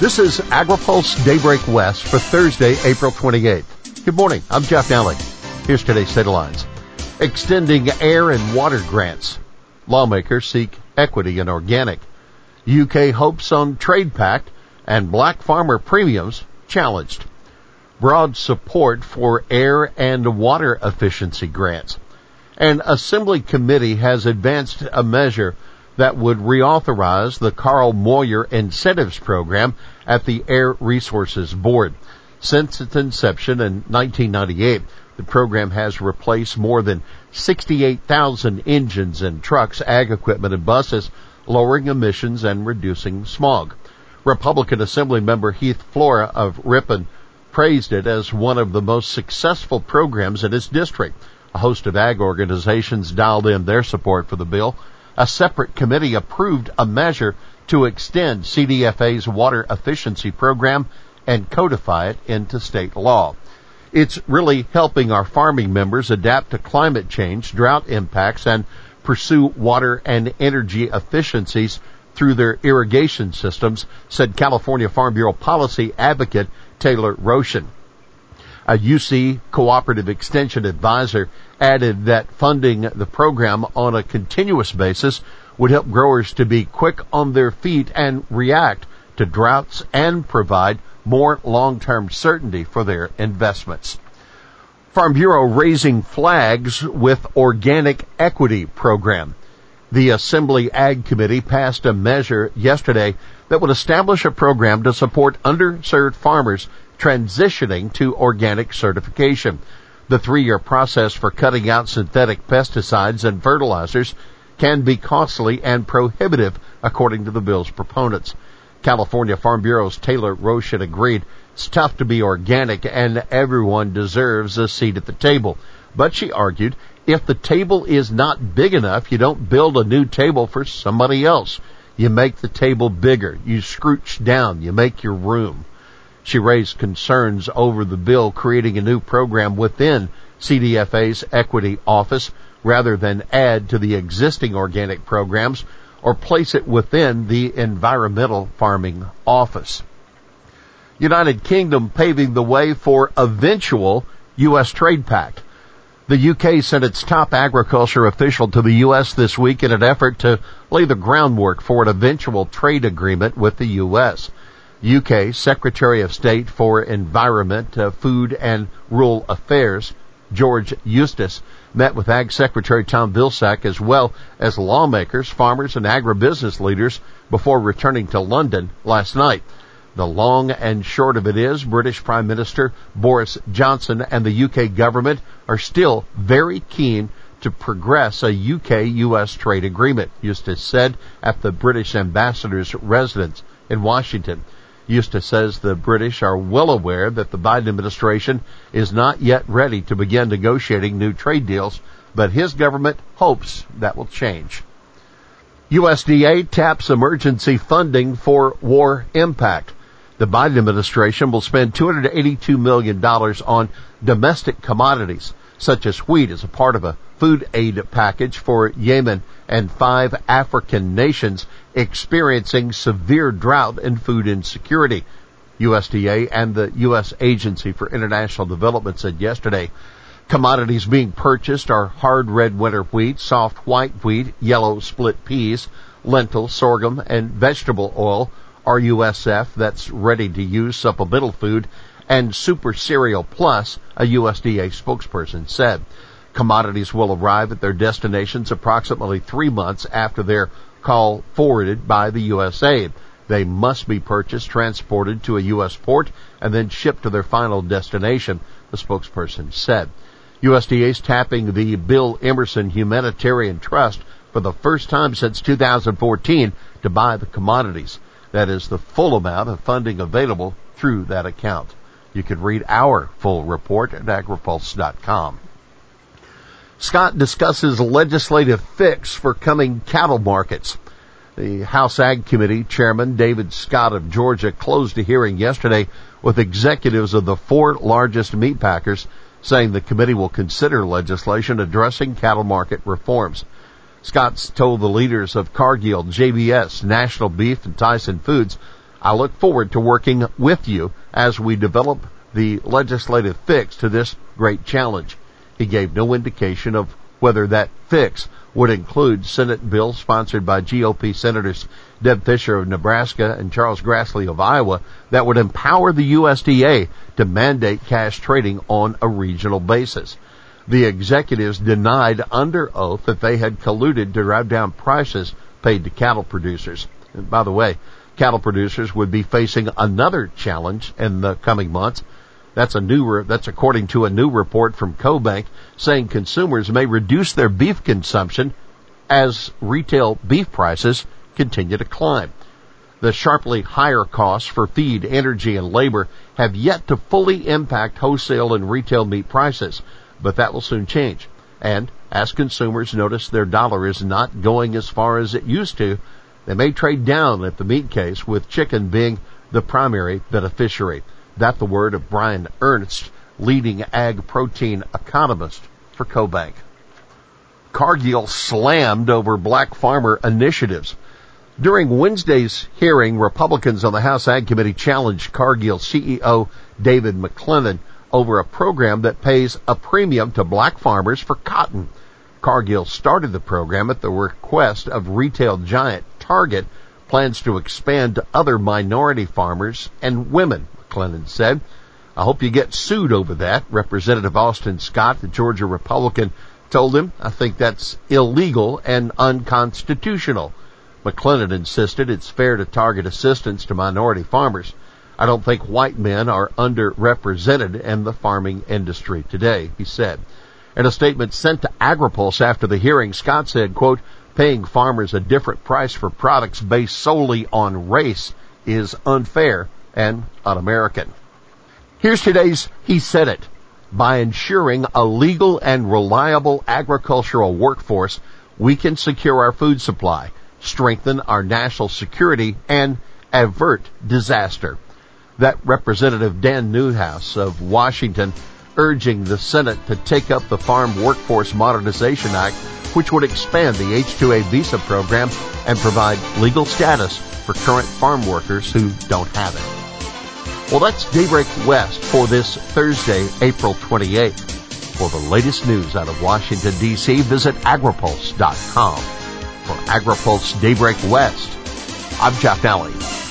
This is AgriPulse Daybreak West for Thursday, April 28th. Good morning. I'm Jeff Nalley. Here's today's headlines. Extending air and water grants. Lawmakers seek equity in organic. UK hopes on trade pact and black farmer premiums challenged. Broad support for air and water efficiency grants. An assembly committee has advanced a measure that would reauthorize the Carl Moyer Incentives Program at the Air Resources Board. Since its inception in 1998, the program has replaced more than 68,000 engines and trucks, ag equipment, and buses, lowering emissions and reducing smog. Republican Assembly member Heath Flora of Ripon praised it as one of the most successful programs in his district. A host of ag organizations dialed in their support for the bill a separate committee approved a measure to extend CDFA's water efficiency program and codify it into state law. It's really helping our farming members adapt to climate change, drought impacts, and pursue water and energy efficiencies through their irrigation systems, said California Farm Bureau policy advocate Taylor Roschen. A UC cooperative extension advisor added that funding the program on a continuous basis would help growers to be quick on their feet and react to droughts and provide more long-term certainty for their investments. Farm Bureau raising flags with organic equity program. The Assembly Ag Committee passed a measure yesterday that would establish a program to support underserved farmers transitioning to organic certification. The three-year process for cutting out synthetic pesticides and fertilizers can be costly and prohibitive according to the bill's proponents. California Farm Bureau's Taylor Roschen agreed it's tough to be organic and everyone deserves a seat at the table. But she argued if the table is not big enough, you don't build a new table for somebody else. You make the table bigger. You scrooch down. You make your room. She raised concerns over the bill creating a new program within CDFA's equity office rather than add to the existing organic programs or place it within the environmental farming office. United Kingdom paving the way for eventual U.S. trade pact. The UK sent its top agriculture official to the U.S. this week in an effort to lay the groundwork for an eventual trade agreement with the U.S. UK Secretary of State for Environment, uh, Food and Rural Affairs, George Eustice, met with Ag Secretary Tom Vilsack as well as lawmakers, farmers, and agribusiness leaders before returning to London last night. The long and short of it is British Prime Minister Boris Johnson and the UK government are still very keen to progress a UK-US trade agreement, Eustice said at the British ambassador's residence in Washington. Eustice says the British are well aware that the Biden administration is not yet ready to begin negotiating new trade deals, but his government hopes that will change. USDA taps emergency funding for war impact. The Biden administration will spend $282 million on domestic commodities, such as wheat as a part of a food aid package for Yemen and five African nations experiencing severe drought and food insecurity. USDA and the U.S. Agency for International Development said yesterday commodities being purchased are hard red winter wheat, soft white wheat, yellow split peas, lentil, sorghum, and vegetable oil, RUSF that's ready to use supplemental food, and Super Cereal Plus, a USDA spokesperson said. Commodities will arrive at their destinations approximately three months after their call forwarded by the USAID. They must be purchased, transported to a U.S. port, and then shipped to their final destination, the spokesperson said. USDA is tapping the Bill Emerson Humanitarian Trust for the first time since 2014 to buy the commodities. That is the full amount of funding available through that account. You can read our full report at agripulse.com. Scott discusses legislative fix for coming cattle markets. The House Ag Committee Chairman David Scott of Georgia closed a hearing yesterday with executives of the four largest meat packers saying the committee will consider legislation addressing cattle market reforms. Scott's told the leaders of Cargill, JBS, National Beef, and Tyson Foods I look forward to working with you as we develop the legislative fix to this great challenge. He gave no indication of whether that fix would include Senate bills sponsored by GOP Senators Deb Fischer of Nebraska and Charles Grassley of Iowa that would empower the USDA to mandate cash trading on a regional basis. The executives denied under oath that they had colluded to drive down prices paid to cattle producers. And by the way, cattle producers would be facing another challenge in the coming months. That's a new, that's according to a new report from CoBank saying consumers may reduce their beef consumption as retail beef prices continue to climb. The sharply higher costs for feed, energy, and labor have yet to fully impact wholesale and retail meat prices, but that will soon change. And as consumers notice their dollar is not going as far as it used to, they may trade down at the meat case with chicken being the primary beneficiary. That the word of Brian Earnest, leading ag protein economist for CoBank. Cargill slammed over black farmer initiatives. During Wednesday's hearing, Republicans on the House Ag Committee challenged Cargill CEO David MacLennan over a program that pays a premium to black farmers for cotton. Cargill started the program at the request of retail giant Target, plans to expand to other minority farmers and women, MacLennan said. I hope you get sued over that. Representative Austin Scott, the Georgia Republican, told him, I think that's illegal and unconstitutional. MacLennan insisted it's fair to target assistance to minority farmers. I don't think white men are underrepresented in the farming industry today, he said. In a statement sent to AgriPulse after the hearing, Scott said, quote, paying farmers a different price for products based solely on race is unfair and un-American. Here's today's He Said It. By ensuring a legal and reliable agricultural workforce, we can secure our food supply strengthen our national security, and avert disaster. That Representative Dan Newhouse of Washington urging the Senate to take up the Farm Workforce Modernization Act, which would expand the H-2A visa program and provide legal status for current farm workers who don't have it. Well, that's Daybreak West for this Thursday, April 28th. For the latest news out of Washington, D.C., visit agripulse.com for AgriPulse Daybreak West. I'm Jeff Nalley.